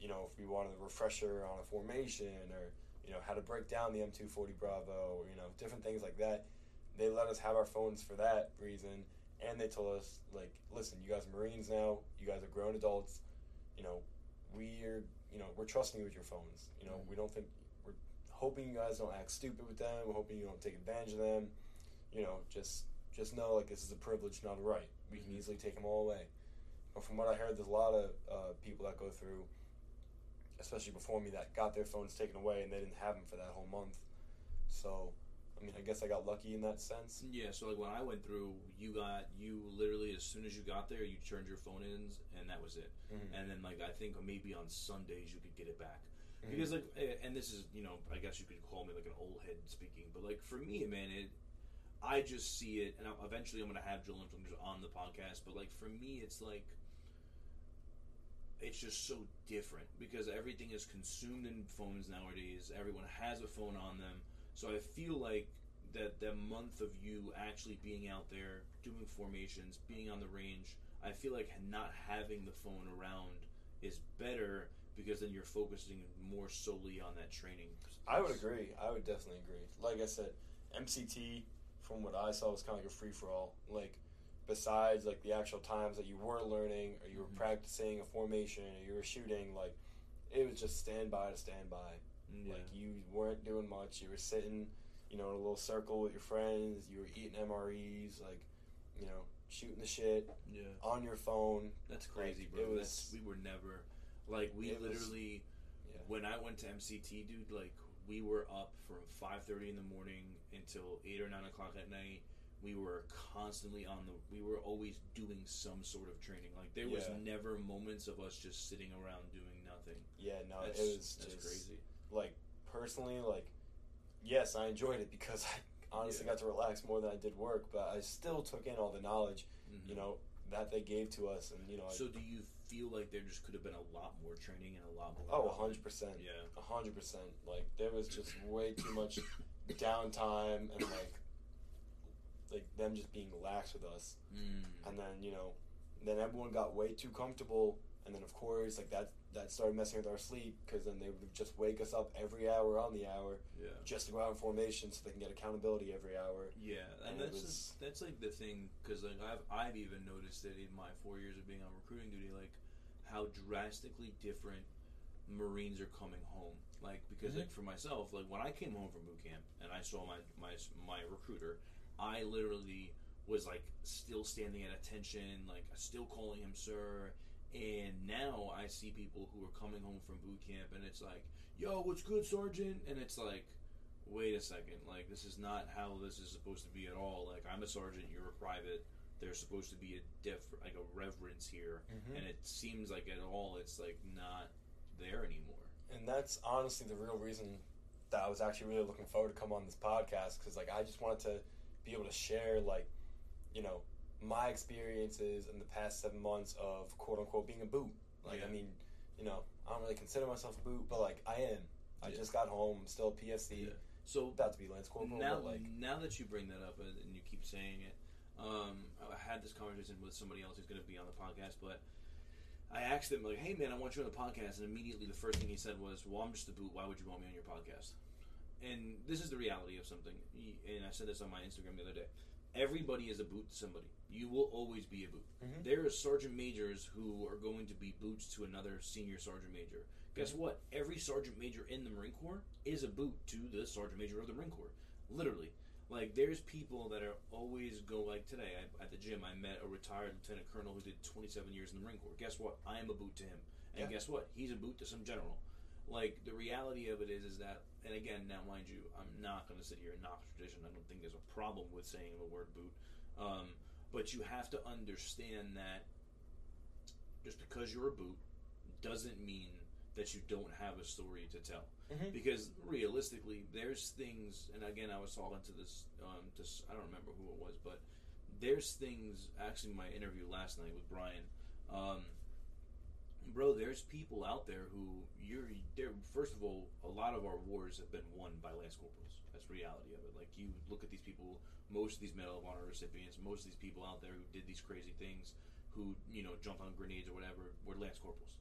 You know, if we wanted a refresher on a formation or you know how to break down the M240 Bravo or you know different things like that, they let us have our phones for that reason. And they told us like, listen, you guys are Marines now. You guys are grown adults. You know, we're you know we're trusting you with your phones. You know, Mhm. we don't think we're hoping you guys don't act stupid with them. We're hoping you don't take advantage of them. You know, just just know like this is a privilege, not a right. We can Mhm. easily take them all away. But from what I heard, there's a lot of uh, people that go through, especially before me, that got their phones taken away and they didn't have them for that whole month. So, I mean, I guess I got lucky in that sense. Yeah, so like when I went through, you got you literally as soon as you got there, you turned your phone in, and that was it. Mhm. And then like I think maybe on Sundays you could get it back Mhm. because like, and this is you know I guess you could call me like an old head speaking, but like for me, man, it I just see it, and I, eventually I'm gonna have Joel on the podcast, but like for me, it's like it's just so different because everything is consumed in phones nowadays. Everyone has a phone on them, so I feel like that that month of you actually being out there doing formations, being on the range, I feel like not having the phone around is better because then you're focusing more solely on that training. I would agree. I would definitely agree. Like I said, MCT, from what I saw, was kind of like a free for all. Like, besides like the actual times that you were learning or you were Mhm. practicing a formation or you were shooting, like it was just stand by to stand by. Yeah. Like you weren't doing much. You were sitting, you know, in a little circle with your friends. You were eating MREs, like, you know, shooting the shit yeah. on your phone. That's crazy, Like, bro. it was- That's we were never like we It was- literally Yeah. when I went to MCT, dude. Like we were up from five thirty in the morning until eight or nine o'clock at night. We were constantly on the. We were always doing some sort of training. Like there was Yeah. never moments of us just sitting around doing nothing. Yeah, no, That's, it was that's just crazy. like personally, like yes, I enjoyed it because I honestly Yeah. got to relax more than I did work, but I still took in all the knowledge, Mhm. you know, that they gave to us, and you know, I- So do you feel like there just could have been a lot more training and a lot more? oh, hundred percent, Yeah. hundred percent. Like there was just way too much downtime and like like them just being lax with us, Mm. and then you know, then everyone got way too comfortable, and then of course like that that started messing with our sleep because then they would just wake us up every hour on the hour Yeah. just to go out in formation so they can get accountability every hour. Yeah, and And that's was- that's like the thing because like I've I've even noticed it in my four years of being on recruiting duty, like how drastically different Marines are coming home. Like because Mhm. like for myself, like when I came home from boot camp and I saw my my my recruiter, I literally was like still standing at attention, like still calling him sir. And now I see people who are coming home from boot camp, and it's like, "Yo, what's good, Sergeant?" And it's like, wait a second, like this is not how this is supposed to be at all. Like I'm a sergeant, you're a private. There's supposed to be a diff, like a reverence here, Mm-hmm. and it seems like at all it's like not there anymore. And that's honestly the real reason that I was actually really looking forward to come on this podcast because like I just wanted to be able to share like you know my experiences in the past seven months of quote unquote being a boot. Like Yeah. I mean, you know, I don't really consider myself a boot, but like I am. I Yeah. just got home. I'm still a PFC. Yeah. So About to be Lance Corporal, now, like now that you bring that up and and you keep saying it, um, I had this conversation with somebody else who's going to be on the podcast, but I asked him like, "Hey, man, I want you on the podcast," and immediately the first thing he said was, "Well, I'm just a boot. Why would you want me on your podcast?" And this is the reality of something. And I said this on my Instagram the other day. Everybody is a boot to somebody. You will always be a boot. Mhm. There are sergeant majors who are going to be boots to another senior sergeant major. Guess what? Every sergeant major in the Marine Corps is a boot to the sergeant major of the Marine Corps. Literally. Like, there's people that are always go, like today I, at the gym, I met a retired lieutenant colonel who did 27 years in the Marine Corps. Guess what? I am a boot to him. And Yeah. guess what? He's a boot to some general. Like, the reality of it is, is that, and again, now mind you, I'm not going to sit here and knock tradition. I don't think there's a problem with saying the word boot. Um, but you have to understand that just because you're a boot doesn't mean that you don't have a story to tell. Mhm. Because realistically, there's things, and again, I was talking to this, um, to, s- I don't remember who it was, but there's things. Actually, my interview last night with Brian, um, bro. There's people out there who you're. There, first of all, a lot of our wars have been won by lance corporals. That's the reality of it. Like you look at these people, most of these Medal of Honor recipients, most of these people out there who did these crazy things, who you know jumped on grenades or whatever, were lance corporals.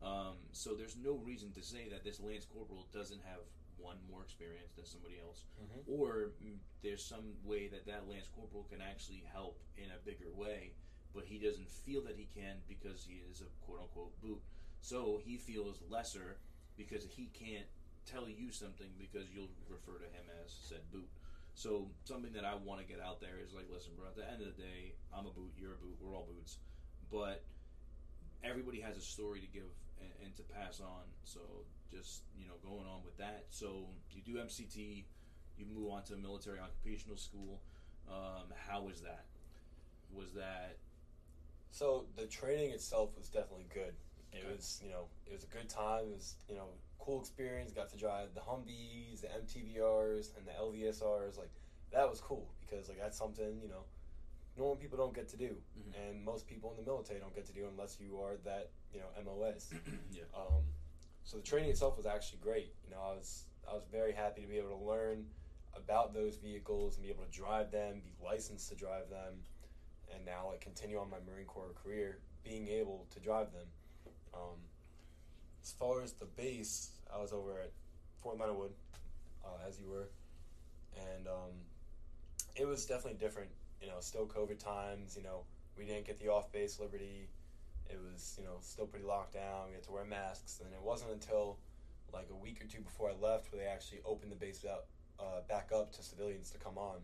Um, so there's no reason to say that this lance corporal doesn't have one more experience than somebody else, Mhm. or there's some way that that lance corporal can actually help in a bigger way, but he doesn't feel that he can because he is a quote unquote boot. So he feels lesser because he can't tell you something because you'll refer to him as said boot. So something that I want to get out there is like, listen, bro. At the end of the day, I'm a boot. You're a boot. We're all boots, but everybody has a story to give and, and to pass on. So just you know, going on with that. So you do MCT, you move on to military occupational school. Um, how was that? Was that So the training itself was definitely good. It was, you know, it was a good time. It was, you know, cool experience. Got to drive the Humvees, the MTVRs, and the LVSRs. Like that was cool because like that's something you know normal people don't get to do, Mhm. and most people in the military don't get to do unless you are that you know MOS. yeah? Um, so the training itself was actually great. You know, I was I was very happy to be able to learn about those vehicles and be able to drive them, be licensed to drive them, and now like continue on my Marine Corps career, being able to drive them. Um, as far as the base, I was over at Fort Leonard Wood, uh, as you were, and um, it was definitely different. You know, still COVID times. You know, we didn't get the off base liberty it was you know still pretty locked down. We had to wear masks, and it wasn't until like a week or two before I left where they actually opened the base up, uh, back up to civilians to come on.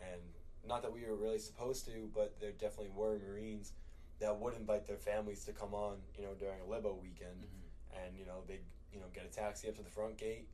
And not that we were really supposed to, but there definitely were Marines that would invite their families to come on, you know, during a Libo weekend, mm-hmm. and you know they'd you know get a taxi up to the front gate,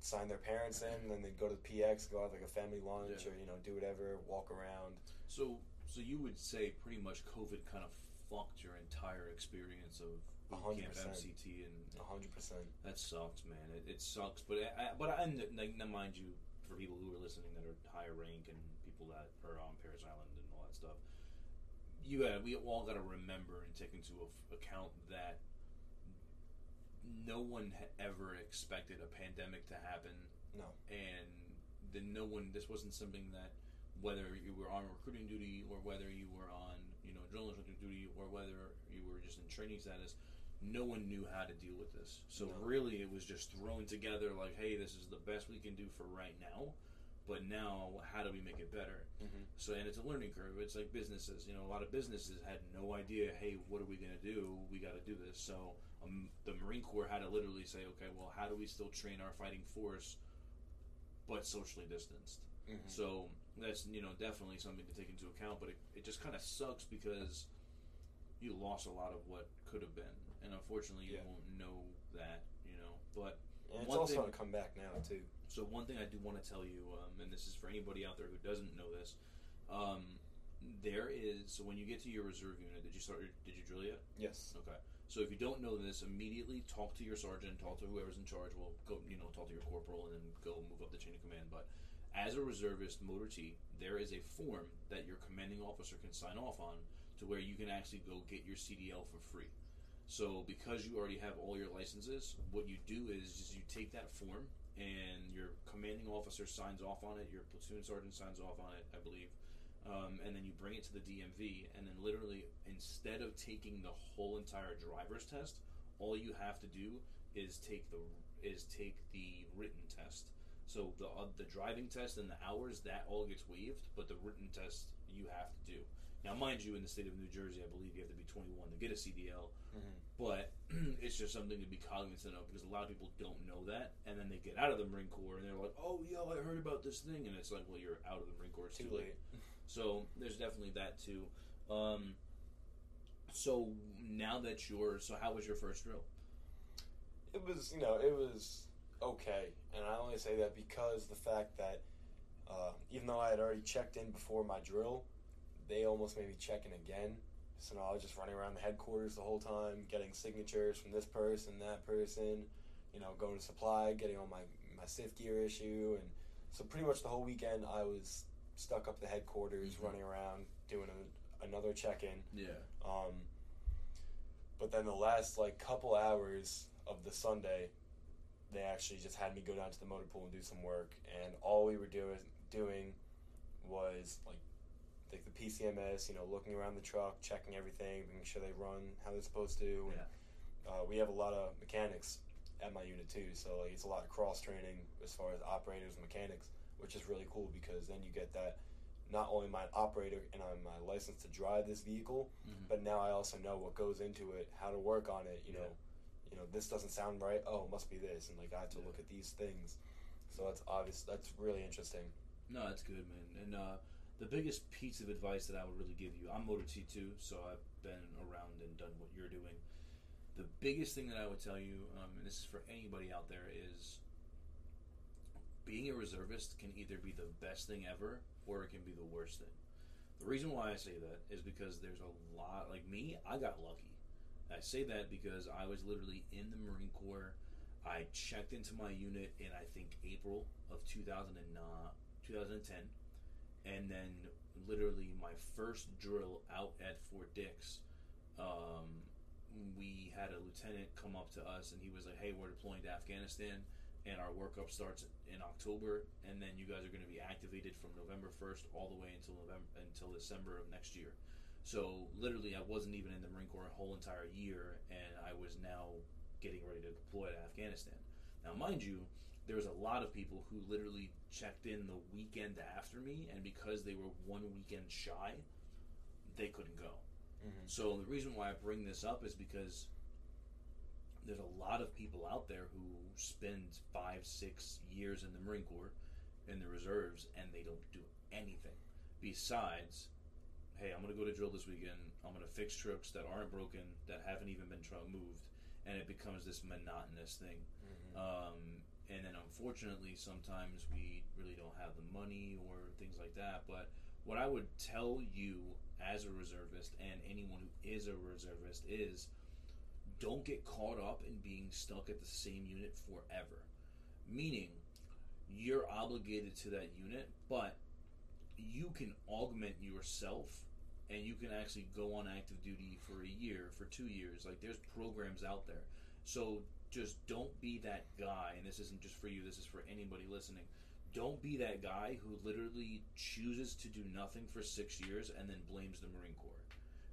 sign their parents in, and then they'd go to the PX, go have like a family lunch, Yeah. or you know do whatever, walk around. So so you would say pretty much COVID kind of fucked your entire experience of boot camp. MCT and A hundred percent. That sucks, man. It, it sucks, but I, I- but I like now mind you, for people who are listening that are higher rank and people that are on Parris Island and all that stuff, you got we all got to remember and take into account that no one had ever expected a pandemic to happen, No. and then no one. This wasn't something that whether you were on recruiting duty or whether you were on you know journalism duty or whether you were just in training status no one knew how to deal with this. So No. really, it was just thrown together like, "Hey, this is the best we can do for right now." But now, how do we make it better? Mm-hmm. So, and it's a learning curve. It's like businesses. You know, a lot of businesses had no idea. Hey, what are we going to do? We got to do this. So, um, the Marine Corps had to literally say, "Okay, well, how do we still train our fighting force, but socially distanced?" Mm-hmm. So that's you know definitely something to take into account. But it, it just kind of sucks because you lost a lot of what could have been, and unfortunately, you Yeah. won't know that. You know, but And it's also thing- going to come back now too. So one thing I do want to tell you, um, and this is for anybody out there who doesn't know this, um, there is so when you get to your reserve unit, did you start? Your, did you drill yet? Yes. Okay. So if you don't know this, immediately talk to your sergeant, talk to whoever's in charge. Well, go, you know, talk to your corporal, and then go move up the chain of command. But as a reservist motor T, there is a form that your commanding officer can sign off on to where you can actually go get your CDL for free. So because you already have all your licenses, what you do is just you take that form and your commanding officer signs off on it, your platoon sergeant signs off on it, I believe, um, and then you bring it to the DMV, and then literally instead of taking the whole entire driver's test, all you have to do is take the is take the written test. So the uh, the driving test and the hours that all gets waived, but the written test you have to do. Now, mind you, in the state of New Jersey, I believe you have to be 21 to get a CDL, Mm-hmm. But it's just something to be cognizant of because a lot of people don't know that, and then they get out of the Marine Corps and they're like, "Oh, yo, I heard about this thing," and it's like, "Well, you're out of the Marine Corps. It's Too late. so there's definitely that too. Um, so now that you're, so how was your first drill? It was, you know, it was okay, and I only say that because the fact that uh, even though I had already checked in before my drill, they almost made me check in again. So now I was just running around the headquarters the whole time, getting signatures from this person, that person, you know, going to supply, getting all my my CIF gear issue, and so pretty much the whole weekend I was stuck up the headquarters, Mhm. running around doing a, another check in. Yeah. Um, but then the last like couple hours of the Sunday, they actually just had me go down to the motor pool and do some work, and all we were doing doing was like like the PMCS, you know, looking around the truck, checking everything, making sure they run how they're supposed to. And, Yeah. uh, we have a lot of mechanics at my unit too, so like it's a lot of cross training as far as operators and mechanics, which is really cool because then you get that. Not only my operator and I'm my license to drive this vehicle, Mhm. but now I also know what goes into it, how to work on it. You know, you know this doesn't sound right. Oh, it must be this, and like I have to Yeah. look at these things. So that's obvious. That's really interesting. No, that's good, man. And uh, the biggest piece of advice that I would really give you, I'm Motor T2, so I've been around and done what you're doing. The biggest thing that I would tell you, um, and this is for anybody out there, is being a reservist can either be the best thing ever or it can be the worst thing. The reason why I say that is because there's a lot, like me, I got lucky. I say that because I was literally in the Marine Corps. I checked into my unit in, I think, April of 2009, 2010. And then, literally, my first drill out at Fort Dix, um, we had a lieutenant come up to us and he was like, Hey, we're deploying to Afghanistan and our workup starts in October, and then you guys are going to be activated from November 1st all the way until November until December of next year. So literally, I wasn't even in the Marine Corps a whole entire year, and I was now getting ready to deploy to Afghanistan. Now, mind you, there was a lot of people who literally checked in the weekend after me, and because they were one weekend shy, they couldn't go. Mm-hmm. So the reason why I bring this up is because there's a lot of people out there who spend five, six years in the Marine Corps, in the reserves, and they don't do anything besides, hey, I'm going to go to drill this weekend. I'm going to fix trucks that aren't broken, that haven't even been moved, and it becomes this monotonous thing. Mm-hmm. Um, and then unfortunately, sometimes we really don't have the money or things like that. But what I would tell you as a reservist and anyone who is a reservist is don't get caught up in being stuck at the same unit forever. Meaning, you're obligated to that unit, but you can augment yourself and you can actually go on active duty for a year, for two years. Like, there's programs out there. So just don't be that guy, and this isn't just for you, this is for anybody listening. Don't be that guy who literally chooses to do nothing for six years and then blames the Marine Corps.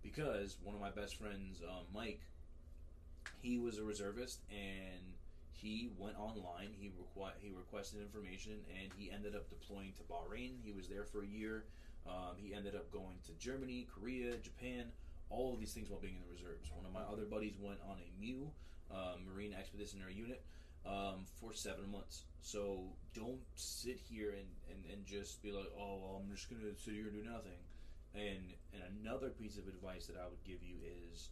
Because one of my best friends, um, Mike, he was a reservist and he went online. He requ- he requested information and he ended up deploying to Bahrain. He was there for a year. Um, he ended up going to Germany, Korea, Japan, all of these things while being in the reserves. One of my other buddies went on a MEU, uh, Marine Expeditionary Unit, um, for seven months. So don't sit here and, and, and just be like, oh, well, I'm just going to sit here and do nothing. And, and another piece of advice that I would give you is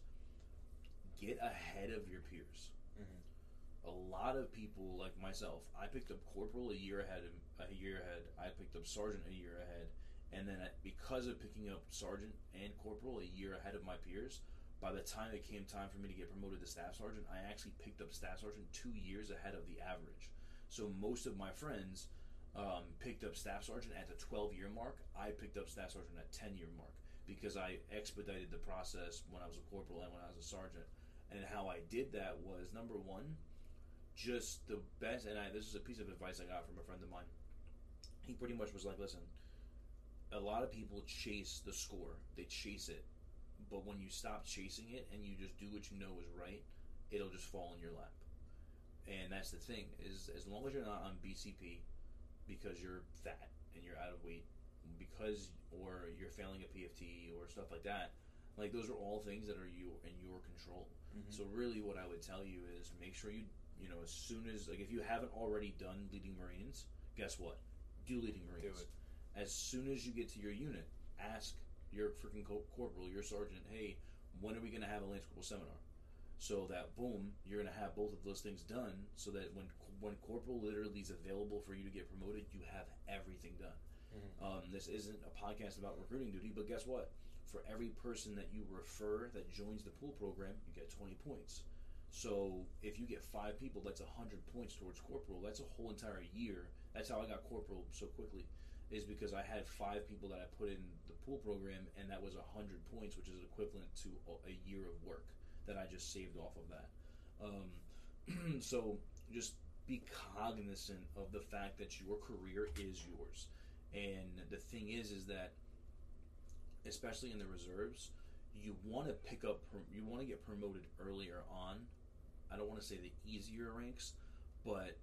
get ahead of your peers. Mhm. A lot of people like myself, I picked up corporal a year ahead. A year ahead, I picked up sergeant a year ahead, and then because of picking up sergeant and corporal a year ahead of my peers, by the time it came time for me to get promoted to staff sergeant, I actually picked up staff sergeant two years ahead of the average. So most of my friends um, picked up staff sergeant at the 12 year mark. I picked up staff sergeant at 10 year mark because I expedited the process when I was a corporal and when I was a sergeant. And how I did that was number one, just the best. And I, this is a piece of advice I got from a friend of mine. He pretty much was like, listen, a lot of people chase the score, they chase it. But when you stop chasing it and you just do what you know is right, it'll just fall in your lap. And that's the thing is as long as you're not on BCP because you're fat and you're out of weight because or you're failing a PFT or stuff like that, like those are all things that are you in your control. Mhm. So really, what I would tell you is make sure you you know as soon as like if you haven't already done leading Marines, guess what? Do leading Marines. it. As soon as you get to your unit, ask your freaking co- corporal, your sergeant, hey, when are we going to have a Lance Corporal seminar? So that boom, you're going to have both of those things done. So that when when corporal literally is available for you to get promoted, you have everything done. Um, this isn't a podcast about recruiting duty, but guess what? For every person that you refer that joins the pool program, you get 20 points. So if you get five people, that's 100 points towards corporal. That's a whole entire year. That's how I got corporal so quickly, is because I had five people that I put in the pool program, and that was 100 points, which is equivalent to a- year of work that I just saved off of that. Um, so just be cognizant of the fact that your career is yours. And the thing is, is that especially in the reserves, you want to pick up, you want to get promoted earlier on. I don't want to say the easier ranks, but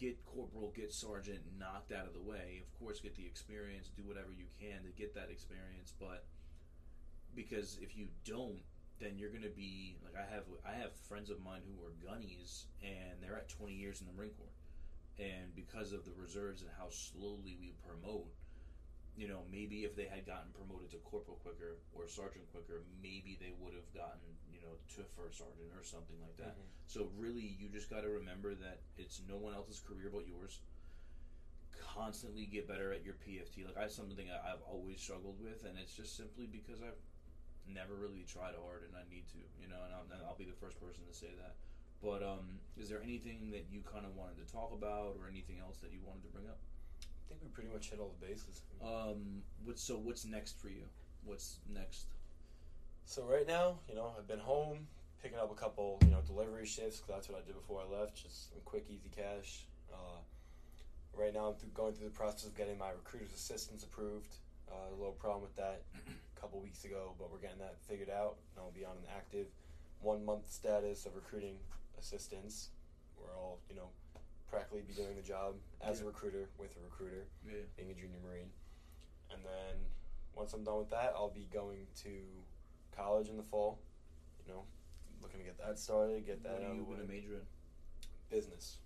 get corporal, get sergeant knocked out of the way. Of course, get the experience, do whatever you can to get that experience. But because if you don't, then you're going to be like I have. I have friends of mine who are gunnies, and they're at 20 years in the Marine Corps, and because of the reserves and how slowly we promote, you know, maybe if they had gotten promoted to corporal quicker or sergeant quicker, maybe they would have gotten, you know, to first sergeant or something like that. Mhm. So really, you just got to remember that it's no one else's career but yours. Constantly get better at your PFT. Like I something I- I've always struggled with, and it's just simply because I've never really tried hard, and I need to, you know. And I'll, and I'll be the first person to say that. But um, is there anything that you kind of wanted to talk about, or anything else that you wanted to bring up? I think we pretty much hit all the bases. Um, what's so? What's next for you? What's next? So right now, you know, I've been home picking up a couple, you know, delivery shifts 'cause that's what I did before I left. Just some quick, easy cash. Uh, right now, I'm through, going through the process of getting my recruiter's assistance approved. Uh, a little problem with that a couple weeks ago, but we're getting that figured out. And I'll be on an active one month status of recruiting assistance. Where I'll, you know, practically be doing the job as a recruiter with a recruiter Yeah. being a junior marine. And then once I'm done with that, I'll be going to college in the fall. You know, looking to get that started, get that What are you going to major in? business.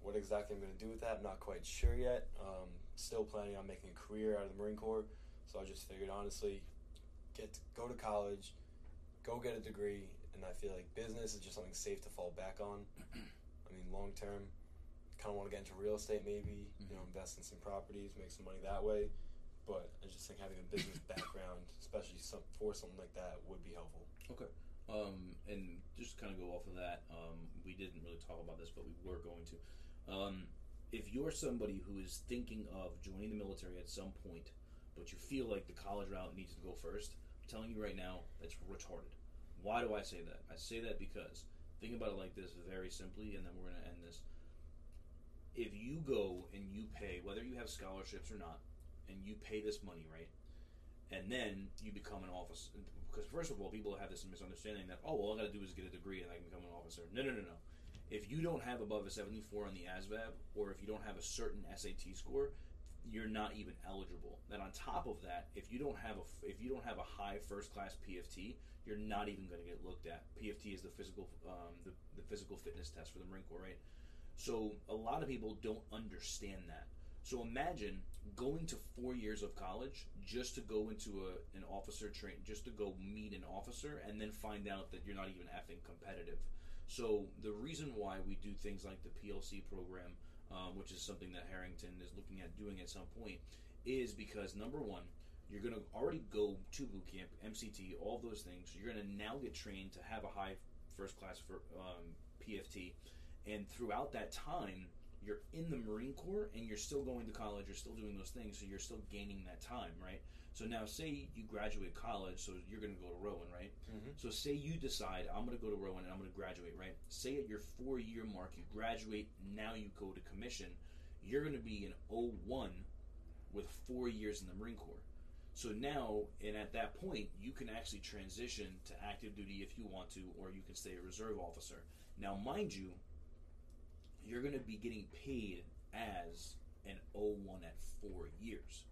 What exactly I'm going to do with that, I'm not quite sure yet. Um, still planning on making a career out of the Marine Corps, so I just figured honestly, get to, go to college, go get a degree, and I feel like business is just something safe to fall back on. Long term, kind of want to get into real estate maybe, you know, Mhm. invest in some properties, make some money that way. But I just think having a business background, especially some, for something like that, would be helpful. Okay. Um, and just kind of go off of that, um, we didn't really talk about this, but we were going to. Um, if you're somebody who is thinking of joining the military at some point, but you feel like the college route needs to go first, I'm telling you right now, that's retarded. Why do I say that? I say that because think about it like this very simply, and then we're going to end this. If you go and you pay, whether you have scholarships or not, and you pay this money, right? and then you become an officer. Because first of all, people have this misunderstanding that oh, well, all I got to do is get a degree and I can become an officer. No, no, no, no. If you don't have above a seventy-four on the ASVAB, or if you don't have a certain SAT score, you're not even eligible. Then on top of that, if you don't have a if you don't have a high first-class PFT, you're not even going to get looked at. PFT is the physical um, the, the physical fitness test for the Marine Corps, right? So a lot of people don't understand that. So imagine going to four years of college just to go into a, an officer train, just to go meet an officer, and then find out that you're not even effing competitive. So the reason why we do things like the PLC program, um, which is something that Harrington is looking at doing at some point, is because number one, you're going to already go to boot camp, MCT, all those things. You're going to now get trained to have a high first class for um, PFT, and throughout that time, you're in the Marine Corps and you're still going to college, you're still doing those things, so you're still gaining that time, right? So now, say you graduate college, so you're going to go to Rowan, right? Mm-hmm. So say you decide I'm going to go to Rowan and I'm going to graduate, right? Say at your four year mark you graduate, now you go to commission, you're going to be an 01 with four years in the Marine Corps. So now, and at that point, you can actually transition to active duty if you want to, or you can stay a reserve officer. Now, mind you, you're going to be getting paid as an 01 at four years.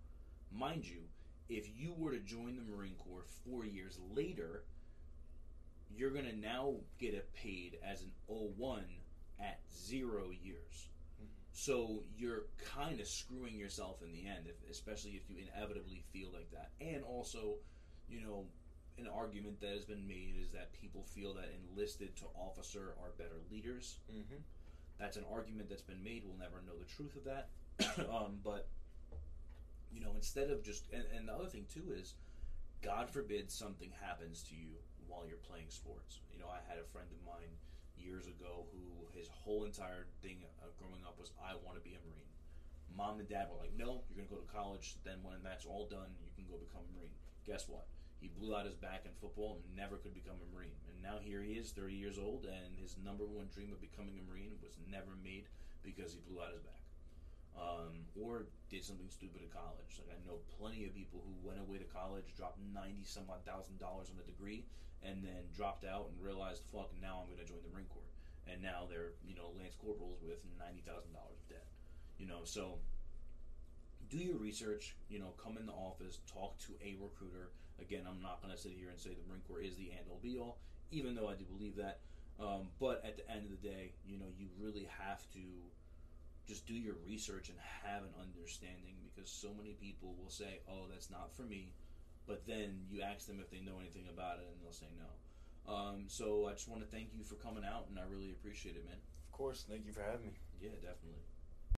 Mind you, if you were to join the Marine Corps four years later, you're going to now get it paid as an 01 at zero years. So you're kind of screwing yourself in the end, if, especially if you inevitably feel like that. And also, you know, an argument that has been made is that people feel that enlisted to officer are better leaders. Mm-hmm. That's an argument that's been made. We'll never know the truth of that. um, but you know, instead of just and, and the other thing too is, God forbid something happens to you while you're playing sports. You know, I had a friend of mine years ago who his whole entire thing uh, growing up was I want to be a marine. Mom and dad were like, no, you're gonna go to college. Then when that's all done, you can go become a marine. Guess what? He blew out his back in football and never could become a marine. And now here he is, 30 years old, and his number one dream of becoming a marine was never made because he blew out his back. Um, or did something stupid at college. Like I know plenty of people who went away to college, dropped ninety some odd thousand dollars on a degree, and then dropped out and realized, fuck, now I'm going to join the Marine Corps. And now they're you know lance corporals with ninety thousand dollars of debt. You know, so do your research. You know, come in the office, talk to a recruiter. Again, I'm not going to sit here and say the Marine Corps is the end all be all, even though I do believe that. Um, but at the end of the day, you know, you really have to just do your research and have an understanding because so many people will say, "Oh, that's not for me," but then you ask them if they know anything about it, and they'll say no. Um, so I just want to thank you for coming out, and I really appreciate it, man. Of course, thank you for having me. Yeah, definitely.